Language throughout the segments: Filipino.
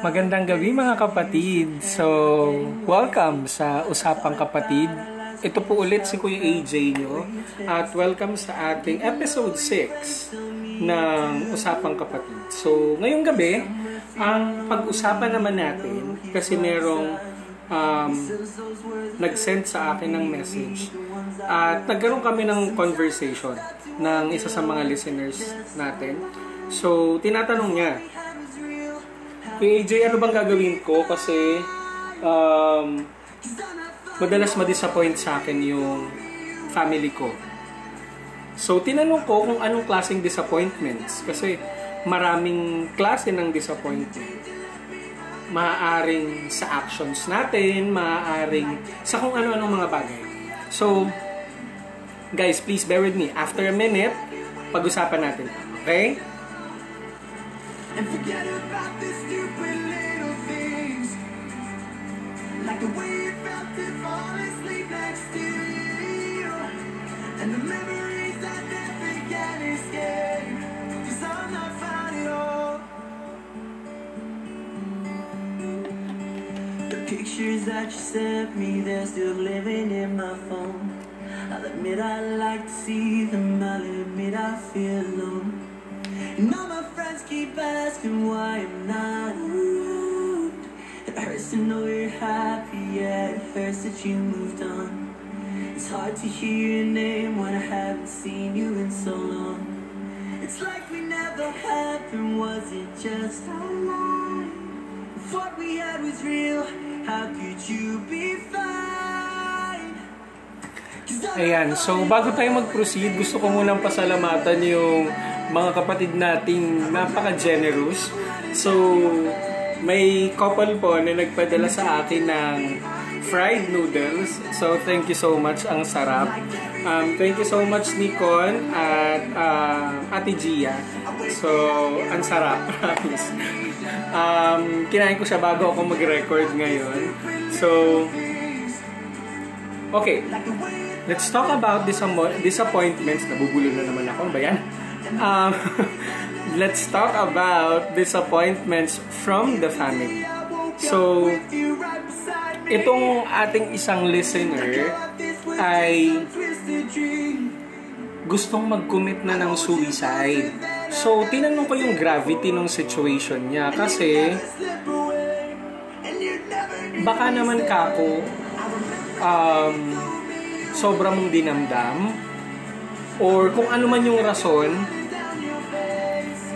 Magandang gabi mga kapatid. So, welcome sa Usapang Kapatid. Ito po ulit si Kuya AJ nyo at welcome sa ating episode 6 ng Usapang Kapatid. So, ngayong gabi, ang pag-usapan naman natin kasi merong um, nag-send sa akin ng message at nagkaroon kami ng conversation ng isa sa mga listeners natin. So, tinatanong niya, Kuya ano bang gagawin ko? Kasi, um, madalas ma-disappoint sa akin yung family ko. So, tinanong ko kung anong klaseng disappointments. Kasi, maraming klase ng disappointment. Maaaring sa actions natin, maaaring sa kung ano-anong mga bagay. So, guys, please bear with me. After a minute, pag-usapan natin. Okay? And forget about pictures that you sent me, they're still living in my phone I'll admit I like to see them, I'll admit I feel alone And all my friends keep asking why I'm not around. It hurts to know you're happy, yeah, it hurts that you moved on. It's hard to hear your name when I haven't seen you in so long. It's like we never happened, was it just a lie? What we had was real, how could you be fine? Ayan, so bago tayo mag-proceed, gusto ko munang pasalamatan yung mga kapatid nating napaka-generous. So, may couple po na nagpadala sa akin ng fried noodles. So, thank you so much. Ang sarap. Um, thank you so much, Nikon at uh, Ate Gia. So, ang sarap. Promise. um, kinain ko siya bago ako mag-record ngayon. So, okay. Let's talk about disappointments. Nabubulo na naman ako. Ba yan? um, let's talk about disappointments from the family. So, itong ating isang listener ay gustong mag-commit na ng suicide. So, tinanong ko yung gravity ng situation niya kasi baka naman kako um, sobrang mong dinamdam or kung ano man yung rason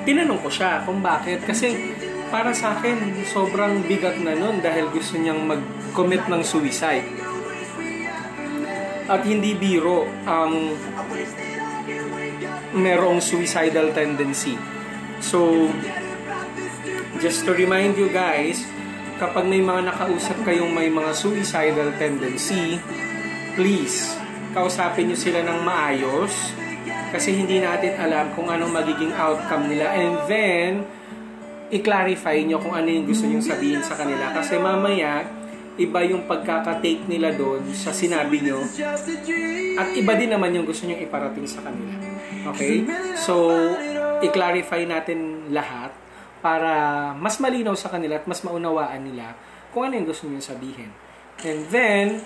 tinanong ko siya kung bakit. Kasi para sa akin, sobrang bigat na nun dahil gusto niyang mag-commit ng suicide. At hindi biro ang merong suicidal tendency. So, just to remind you guys, kapag may mga nakausap kayong may mga suicidal tendency, please, kausapin nyo sila ng maayos kasi hindi natin alam kung anong magiging outcome nila. And then, i-clarify nyo kung ano yung gusto nyo sabihin sa kanila. Kasi mamaya, iba yung pagkakatake nila doon sa sinabi nyo. At iba din naman yung gusto nyo iparating sa kanila. Okay? So, i-clarify natin lahat para mas malinaw sa kanila at mas maunawaan nila kung ano yung gusto nyo sabihin. And then,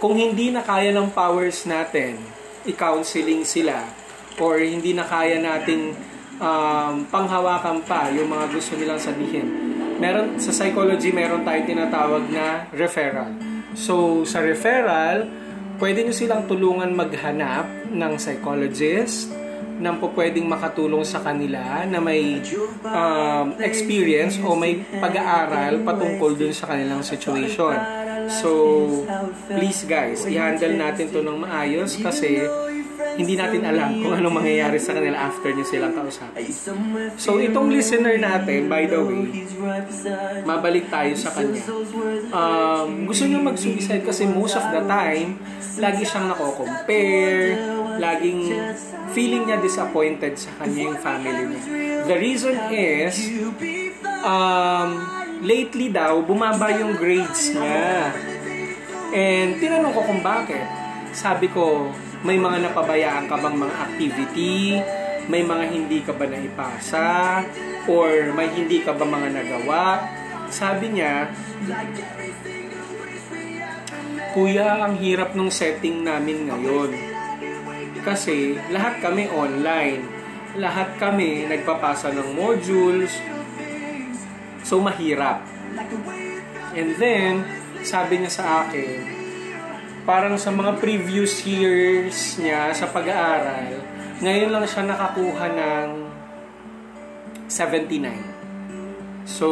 kung hindi na kaya ng powers natin, i-counseling sila or hindi na kaya nating um, panghawakan pa yung mga gusto nilang sabihin. Meron, sa psychology, meron tayong tinatawag na referral. So, sa referral, pwede nyo silang tulungan maghanap ng psychologist na po pwedeng makatulong sa kanila na may um, experience o may pag-aaral patungkol dun sa kanilang situation. So, please guys, i-handle natin to ng maayos kasi hindi natin alam kung anong mangyayari sa kanila after nyo silang kausapin. So, itong listener natin, by the way, mabalik tayo sa kanya. Um, gusto niya mag-suicide kasi most of the time, lagi siyang nako-compare, laging feeling niya disappointed sa kanya yung family niya. The reason is, um, lately daw, bumaba yung grades niya. And tinanong ko kung bakit. Sabi ko, may mga napabayaan ka bang mga activity? May mga hindi ka ba naipasa? Or may hindi ka ba mga nagawa? Sabi niya, Kuya, ang hirap nung setting namin ngayon. Kasi lahat kami online. Lahat kami nagpapasa ng modules. So mahirap. And then, sabi niya sa akin, parang sa mga previous years niya sa pag-aaral, ngayon lang siya nakakuha ng 79. So,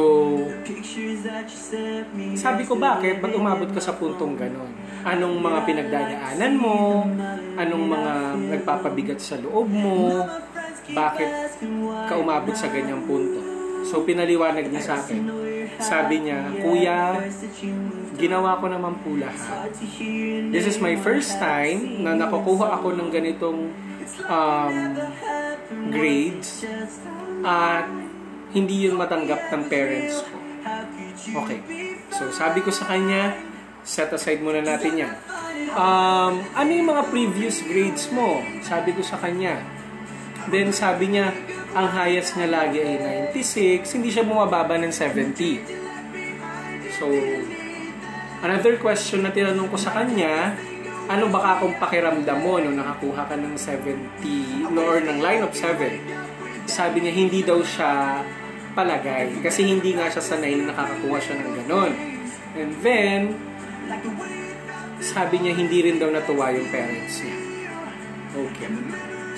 sabi ko bakit? Ba't umabot ka sa puntong ganon? Anong mga pinagdadaanan mo? Anong mga nagpapabigat sa loob mo? Bakit ka umabot sa ganyang punto? So, pinaliwanag niya sa akin. Sabi niya, Kuya, ginawa ko naman po lahat. This is my first time na nakukuha ako ng ganitong um, grades. At hindi yun matanggap ng parents ko. Okay. So, sabi ko sa kanya, set aside muna natin yan. Um, ano yung mga previous grades mo? Sabi ko sa kanya. Then, sabi niya, ang highest niya lagi ay 96, hindi siya bumababa ng 70. So, another question na tinanong ko sa kanya, ano baka kung pakiramdam mo nung nakakuha ka ng 70 no, or ng line of 7? sabi niya hindi daw siya palagay kasi hindi nga siya sanay na nakakakuha siya ng ganon. And then, sabi niya hindi rin daw natuwa yung parents niya. Okay.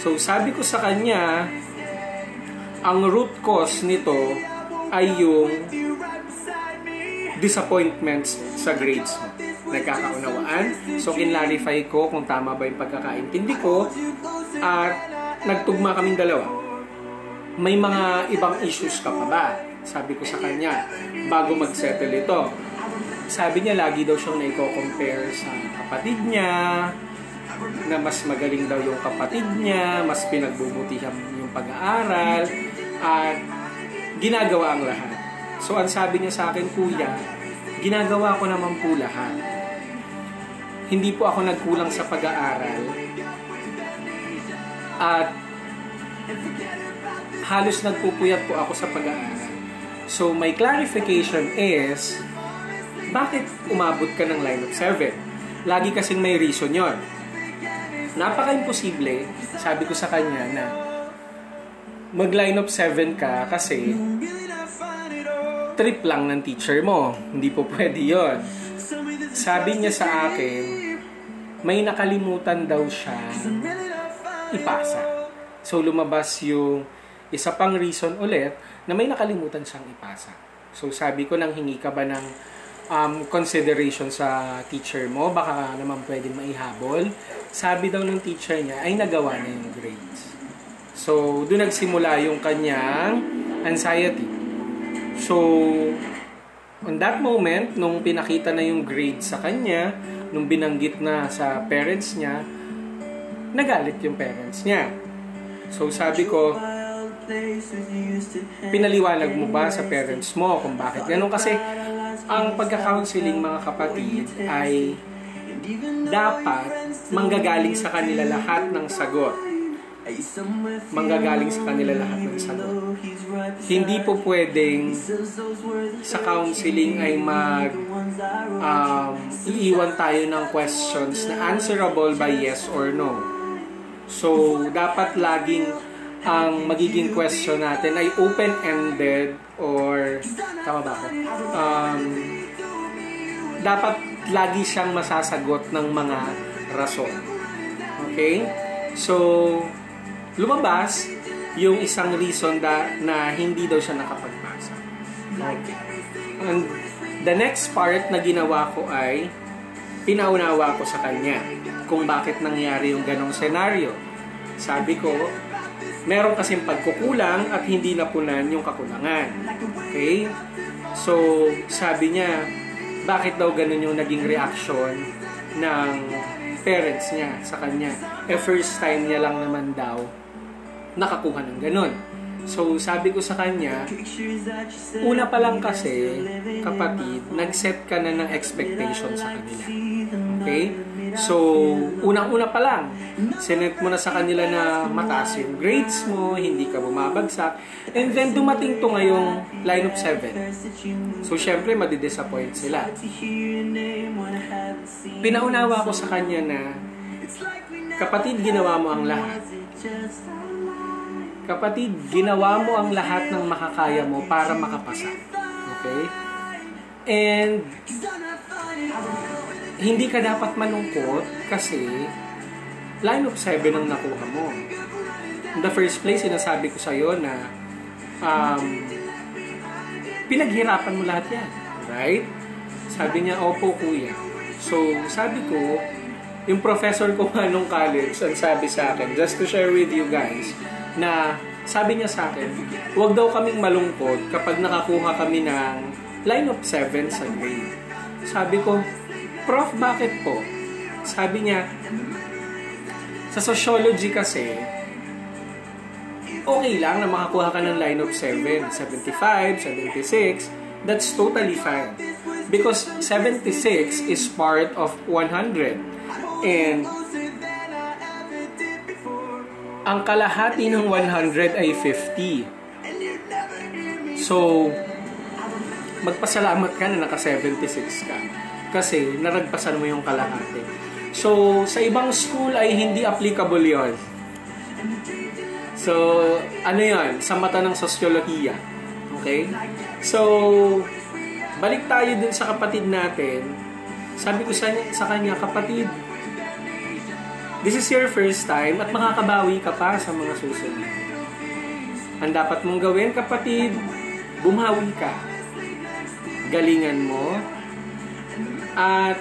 So, sabi ko sa kanya, ang root cause nito ay yung disappointments sa grades mo. Nagkakaunawaan. So, kinlarify ko kung tama ba yung pagkakaintindi ko at nagtugma kaming dalawa may mga ibang issues ka pa ba? Sabi ko sa kanya, bago mag-settle ito. Sabi niya, lagi daw siyang naiko-compare sa kapatid niya, na mas magaling daw yung kapatid niya, mas pinagbubutihan yung pag-aaral, at ginagawa ang lahat. So, ang sabi niya sa akin, Kuya, ginagawa ko naman po lahat. Hindi po ako nagkulang sa pag-aaral. At halos nagpupuyat po ako sa pag-aaral. So, my clarification is, bakit umabot ka ng line of 7? Lagi kasing may reason yon. Napaka-imposible, sabi ko sa kanya na mag-line of 7 ka kasi trip lang ng teacher mo. Hindi po pwede yon. Sabi niya sa akin, may nakalimutan daw siya ipasa. So lumabas yung isa pang reason ulit na may nakalimutan siyang ipasa. So sabi ko nang hingi ka ba ng um, consideration sa teacher mo, baka naman pwedeng maihabol. Sabi daw ng teacher niya ay nagawa na yung grades. So doon nagsimula yung kanyang anxiety. So on that moment, nung pinakita na yung grade sa kanya, nung binanggit na sa parents niya, nagalit yung parents niya. So sabi ko, pinaliwanag mo ba sa parents mo kung bakit ganun? Kasi ang pagka-counseling mga kapatid ay dapat manggagaling sa kanila lahat ng sagot. Manggagaling sa kanila lahat ng sagot. Hindi po pwedeng sa counseling ay mag um, iiwan tayo ng questions na answerable by yes or no. So, dapat laging ang magiging question natin ay open-ended or tama ba ako? Um, dapat lagi siyang masasagot ng mga rason. Okay? So, lumabas yung isang reason da, na hindi daw siya nakapagpasa. Okay. And the next part na ginawa ko ay pinaunawa ko sa kanya kung bakit nangyari yung ganong senaryo. Sabi ko, meron kasing pagkukulang at hindi napunan yung kakulangan. Okay? So, sabi niya, bakit daw ganun yung naging reaction ng parents niya sa kanya? Eh, first time niya lang naman daw nakakuha ng ganun. So, sabi ko sa kanya, una pa lang kasi, kapatid, nag-set ka na ng expectation sa kanila. Okay? So, unang-una pa lang, sinet mo na sa kanila na mataas yung grades mo, hindi ka bumabagsak, and then dumating to ngayong line of 7. So, syempre, madidisappoint sila. Pinaunawa ko sa kanya na, kapatid, ginawa mo ang lahat. Kapatid, ginawa mo ang lahat ng makakaya mo para makapasa. Okay? And hindi ka dapat malungkot kasi line of 7 ang nakuha mo. In the first place, sinasabi ko sa'yo na um, pinaghirapan mo lahat yan. Right? Sabi niya, opo kuya. So, sabi ko, yung professor ko nga nung college, ang sabi sa akin, just to share with you guys, na sabi niya sa akin, huwag daw kaming malungkot kapag nakakuha kami ng line of 7 sa grade. Sabi ko, Prof, bakit po? Sabi niya, sa sociology kasi, okay lang na makakuha ka ng line of 7, 75, 76, that's totally fine. Because 76 is part of 100. And ang kalahati ng 100 ay 50. So, magpasalamat ka na naka 76 ka. Kasi naragpasan mo yung kalahati. So, sa ibang school ay hindi applicable yon. So, ano yon Sa mata ng sosyolohiya. Okay? So, balik tayo dun sa kapatid natin. Sabi ko sa, sa kanya, kapatid, This is your first time at makakabawi ka pa sa mga susunod. Ang dapat mong gawin, kapatid, bumawi ka. Galingan mo at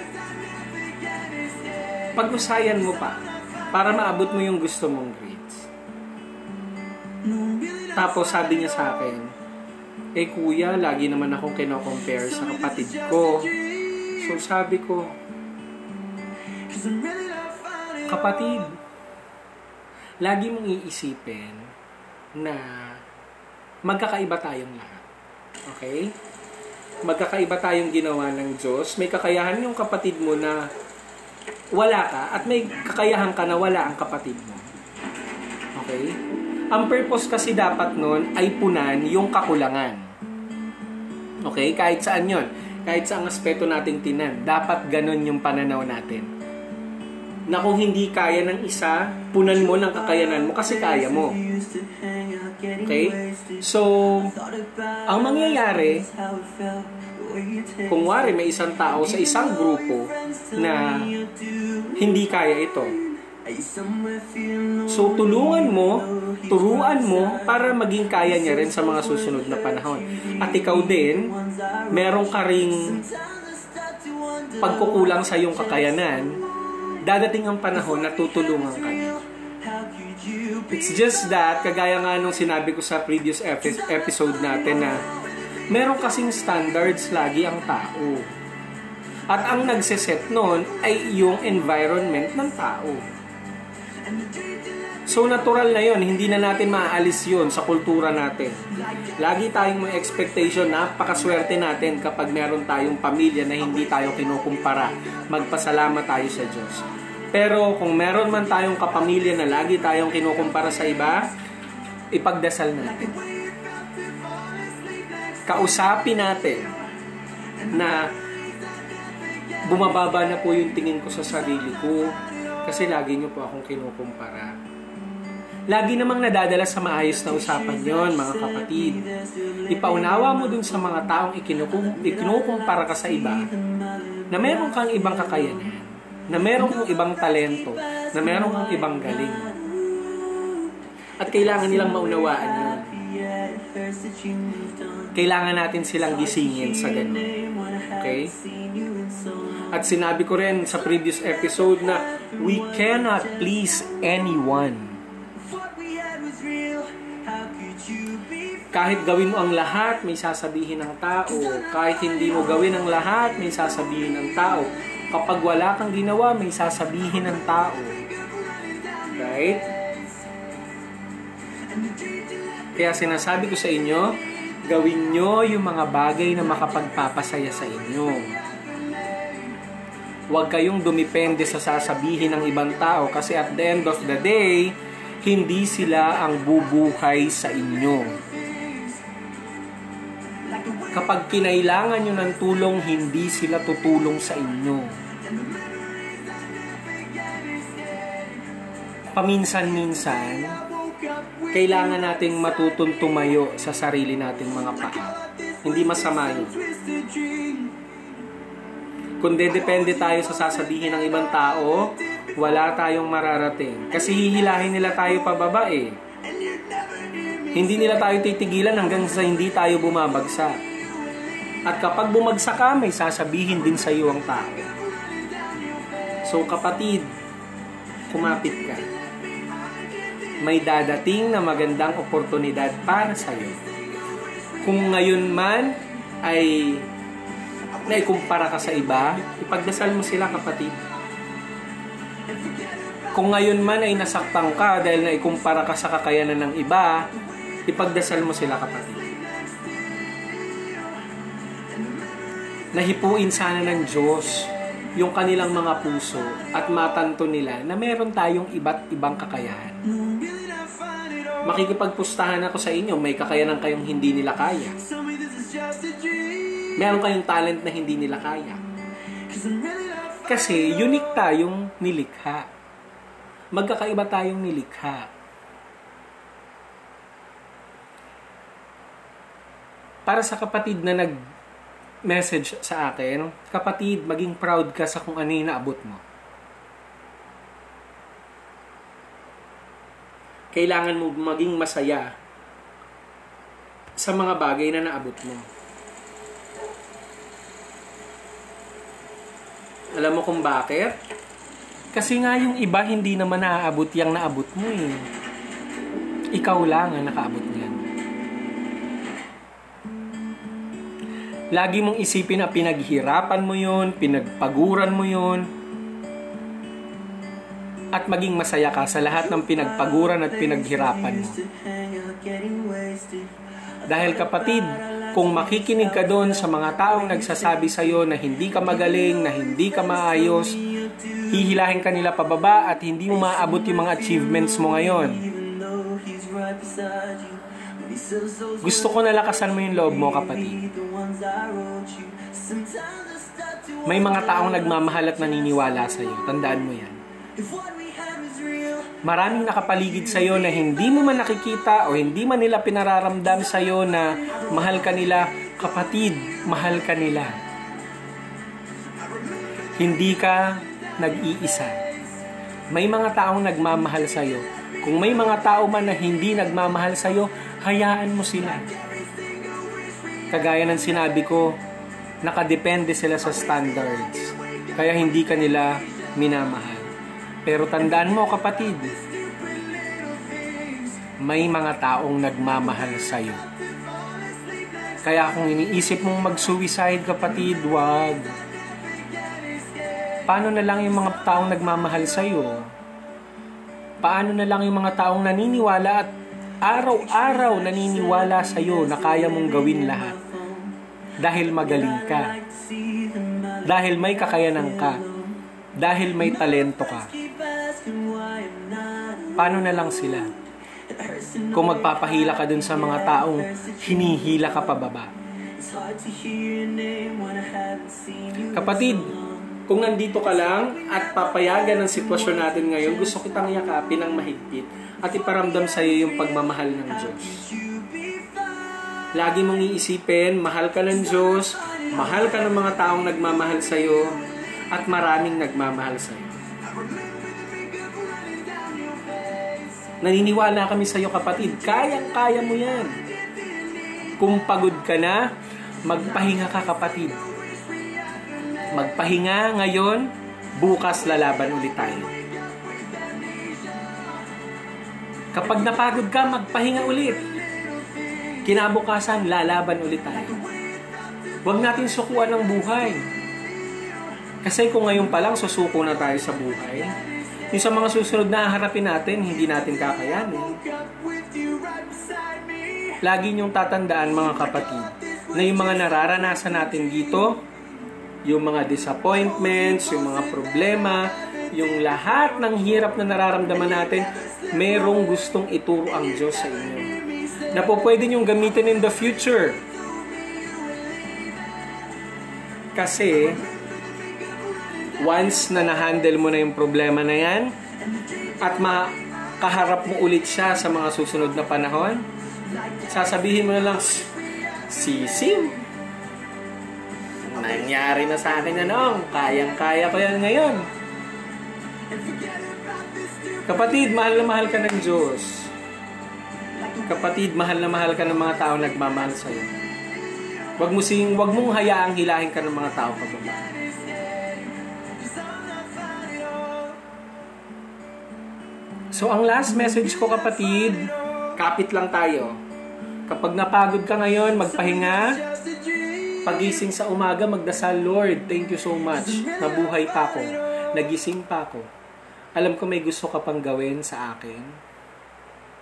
pag-usayan mo pa para maabot mo yung gusto mong grades. Tapos sabi niya sa akin, eh kuya, lagi naman akong kino-compare sa kapatid ko. So sabi ko, Kapatid, lagi mong iisipin na magkakaiba tayong lahat. Okay? Magkakaiba tayong ginawa ng Diyos. May kakayahan yung kapatid mo na wala ka at may kakayahan ka na wala ang kapatid mo. Okay? Ang purpose kasi dapat nun ay punan yung kakulangan. Okay? Kahit saan yon Kahit sa ang aspeto nating tinan. Dapat ganun yung pananaw natin na kung hindi kaya ng isa, punan mo ng kakayanan mo kasi kaya mo. Okay? So, ang mangyayari, kung wari may isang tao sa isang grupo na hindi kaya ito. So, tulungan mo, turuan mo para maging kaya niya rin sa mga susunod na panahon. At ikaw din, meron ka ring pagkukulang sa iyong kakayanan dadating ang panahon na tutulungan ka. It's just that, kagaya nga nung sinabi ko sa previous episode natin na meron kasing standards lagi ang tao. At ang nagseset nun ay yung environment ng tao. So natural na yon, hindi na natin maaalis yon sa kultura natin. Lagi tayong may expectation, napakaswerte natin kapag meron tayong pamilya na hindi tayo kinukumpara. Magpasalamat tayo sa Diyos. Pero kung meron man tayong kapamilya na lagi tayong kinukumpara sa iba, ipagdasal natin. Kausapin natin na bumababa na po yung tingin ko sa sarili ko kasi lagi nyo po akong kinukumpara Lagi namang nadadala sa maayos na usapan yon mga kapatid. Ipaunawa mo dun sa mga taong ikinukum, ikinukumpara ka sa iba na meron kang ibang kakayanan, na meron kang ibang talento, na meron kang ibang galing. At kailangan nilang maunawaan yun. Kailangan natin silang gisingin sa ganun. Okay? At sinabi ko rin sa previous episode na we cannot please anyone kahit gawin mo ang lahat, may sasabihin ng tao. Kahit hindi mo gawin ang lahat, may sasabihin ng tao. Kapag wala kang ginawa, may sasabihin ng tao. Right? Kaya sinasabi ko sa inyo, gawin nyo yung mga bagay na makapagpapasaya sa inyo. Huwag kayong dumipende sa sasabihin ng ibang tao kasi at the end of the day, hindi sila ang bubuhay sa inyo. Kapag kinailangan nyo ng tulong, hindi sila tutulong sa inyo. Paminsan-minsan, kailangan nating matutong tumayo sa sarili nating mga paa. Hindi masama yun. Kung depende tayo sa sasabihin ng ibang tao, wala tayong mararating. Kasi hihilahin nila tayo pababa eh. Hindi nila tayo titigilan hanggang sa hindi tayo bumabagsak. At kapag bumagsak ka, may sasabihin din sa iyo ang tao. So kapatid, kumapit ka. May dadating na magandang oportunidad para sa iyo. Kung ngayon man ay naikumpara ka sa iba, ipagdasal mo sila kapatid. Kung ngayon man ay nasaktan ka dahil naikumpara ka sa kakayanan ng iba, ipagdasal mo sila kapatid. Nahipuin sana ng Diyos yung kanilang mga puso at matanto nila na meron tayong iba't ibang kakayahan. Makikipagpustahan ako sa inyo, may kakayanan kayong hindi nila kaya. Meron kayong talent na hindi nila kaya. Kasi unique tayong nilikha. Magkakaiba tayong nilikha. Para sa kapatid na nag-message sa akin, kapatid, maging proud ka sa kung ano yung naabot mo. Kailangan mo maging masaya sa mga bagay na naabot mo. Alam mo kung bakit? Kasi nga yung iba hindi naman naaabot yung naabot mo eh. Ikaw lang ang nakaabot niyan. Lagi mong isipin na pinaghirapan mo yun, pinagpaguran mo yun, at maging masaya ka sa lahat ng pinagpaguran at pinaghirapan mo. Dahil kapatid, kung makikinig ka doon sa mga taong nagsasabi sa iyo na hindi ka magaling, na hindi ka maayos, hihilahin ka nila pababa at hindi mo maabot yung mga achievements mo ngayon. Gusto ko na lakasan mo yung loob mo, kapatid. May mga taong nagmamahal at naniniwala sa iyo. Tandaan mo yan. Maraming nakapaligid sa iyo na hindi mo man nakikita o hindi man nila pinararamdam sa iyo na mahal ka nila, kapatid, mahal ka nila. Hindi ka nag-iisa. May mga taong nagmamahal sa iyo. Kung may mga tao man na hindi nagmamahal sa iyo, hayaan mo sila. Kagaya ng sinabi ko, nakadepende sila sa standards. Kaya hindi ka nila minamahal. Pero tandaan mo kapatid, may mga taong nagmamahal sa iyo. Kaya kung iniisip mong mag-suicide kapatid, wag. Paano na lang yung mga taong nagmamahal sa iyo? Paano na lang yung mga taong naniniwala at araw-araw naniniwala sa iyo na kaya mong gawin lahat? Dahil magaling ka. Dahil may kakayanan ka. Dahil may talento ka paano na lang sila? Kung magpapahila ka dun sa mga taong hinihila ka pababa. Kapatid, kung nandito ka lang at papayagan ng sitwasyon natin ngayon, gusto kitang yakapin ng mahigpit at iparamdam sa iyo yung pagmamahal ng Diyos. Lagi mong iisipin, mahal ka ng Diyos, mahal ka ng mga taong nagmamahal sa iyo, at maraming nagmamahal sa iyo. Naniniwala kami sa iyo kapatid. Kayang-kaya mo yan. Kung pagod ka na, magpahinga ka kapatid. Magpahinga ngayon, bukas lalaban ulit tayo. Kapag napagod ka, magpahinga ulit. Kinabukasan, lalaban ulit tayo. Huwag natin sukuan ng buhay. Kasi kung ngayon pa lang susuko na tayo sa buhay, yung sa mga susunod na harapin natin, hindi natin kakayanin. lagi niyong tatandaan mga kapatid, na yung mga nararanasan natin dito, yung mga disappointments, yung mga problema, yung lahat ng hirap na nararamdaman natin, merong gustong ituro ang Diyos sa inyo. Na po pwede niyong gamitin in the future. Kasi, once na na-handle mo na yung problema na yan, at makaharap mo ulit siya sa mga susunod na panahon, sasabihin mo na lang, Sisiw, nangyari na sa akin na noong, kayang-kaya ko yan ngayon. Kapatid, mahal na mahal ka ng Diyos. Kapatid, mahal na mahal ka ng mga tao nagmamahal sa'yo. Wag mo sing, wag mong hayaang hilahin ka ng mga tao pababa. So, ang last message ko kapatid, kapit lang tayo. Kapag napagod ka ngayon, magpahinga, pagising sa umaga, magdasal, Lord, thank you so much. Nabuhay pa ako. Nagising pa ako. Alam ko may gusto ka pang gawin sa akin.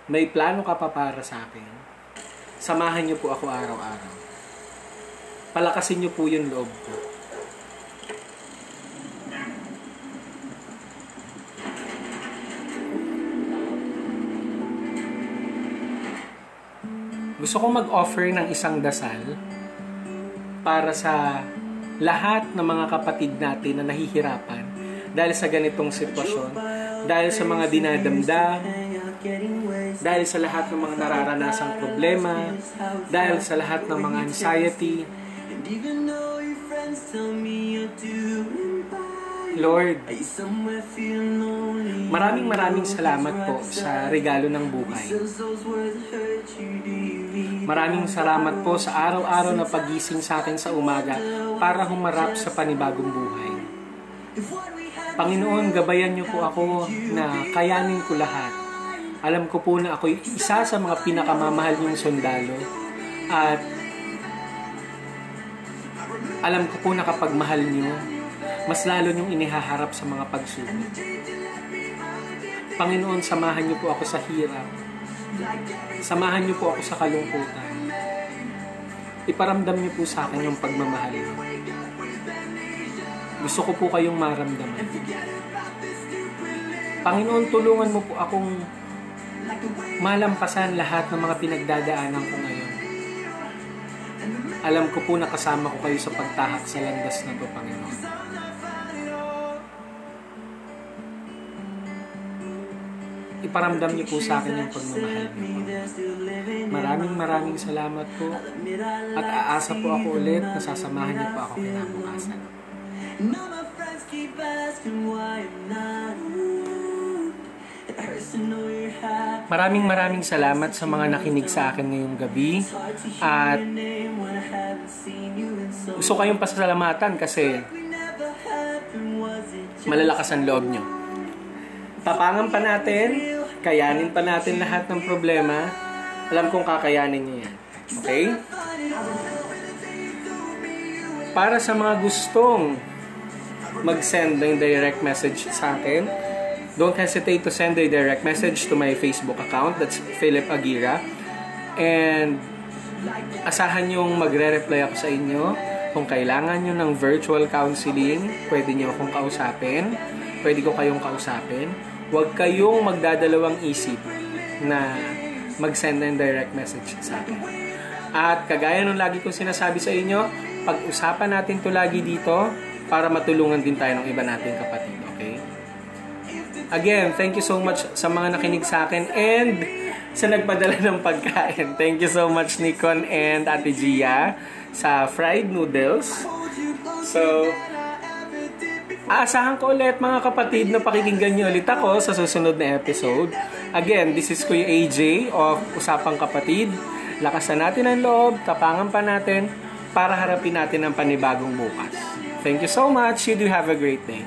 May plano ka pa para sa akin. Samahan niyo po ako araw-araw. Palakasin niyo po yung loob ko. Gusto ko mag-offer ng isang dasal para sa lahat ng mga kapatid natin na nahihirapan dahil sa ganitong sitwasyon, dahil sa mga dinadamdam, dahil sa lahat ng mga nararanasang problema, dahil sa lahat ng mga anxiety. Lord, maraming maraming salamat po sa regalo ng buhay. Maraming salamat po sa araw-araw na pagising sa akin sa umaga para humarap sa panibagong buhay. Panginoon, gabayan niyo po ako na kayanin ko lahat. Alam ko po na ako isa sa mga pinakamamahal niyong sundalo at alam ko po na kapag mahal niyo, mas lalo niyong inihaharap sa mga pagsubok. Panginoon, samahan niyo po ako sa hirap. Samahan niyo po ako sa kalungkutan. Iparamdam niyo po sa akin yung pagmamahal niyo. Gusto ko po kayong maramdaman. Panginoon, tulungan mo po akong malampasan lahat ng mga pinagdadaanan ko ngayon. Alam ko po na kasama ko kayo sa pagtahak sa landas na to, Panginoon. Iparamdam niyo po sa akin yung pagmamahal niyo. Maraming maraming salamat po at aasa po ako ulit na sasamahan niyo po ako kinabukasan. Maraming maraming salamat sa mga nakinig sa akin ngayong gabi at gusto kayong pasalamatan kasi malalakas ang loob nyo. Tapangan pa natin, kayanin pa natin lahat ng problema. Alam kong kakayanin niyo yan. Okay? Para sa mga gustong mag-send ng direct message sa akin, don't hesitate to send a direct message to my Facebook account. That's Philip Agira. And asahan yung magre-reply ako sa inyo. Kung kailangan nyo ng virtual counseling, pwede nyo akong kausapin. Pwede ko kayong kausapin. Huwag kayong magdadalawang isip na mag-send ng direct message sa akin. At kagaya nung lagi kong sinasabi sa inyo, pag-usapan natin to lagi dito para matulungan din tayo ng iba nating kapatid. Okay? Again, thank you so much sa mga nakinig sa akin and sa nagpadala ng pagkain. Thank you so much Nikon and Ate Gia sa fried noodles. So, aasahan ko ulit mga kapatid na pakikinggan niyo ulit ako sa susunod na episode. Again, this is Kuya AJ of Usapang Kapatid. Lakasan natin ang loob, tapangan pa natin para harapin natin ang panibagong bukas. Thank you so much. You do have a great day.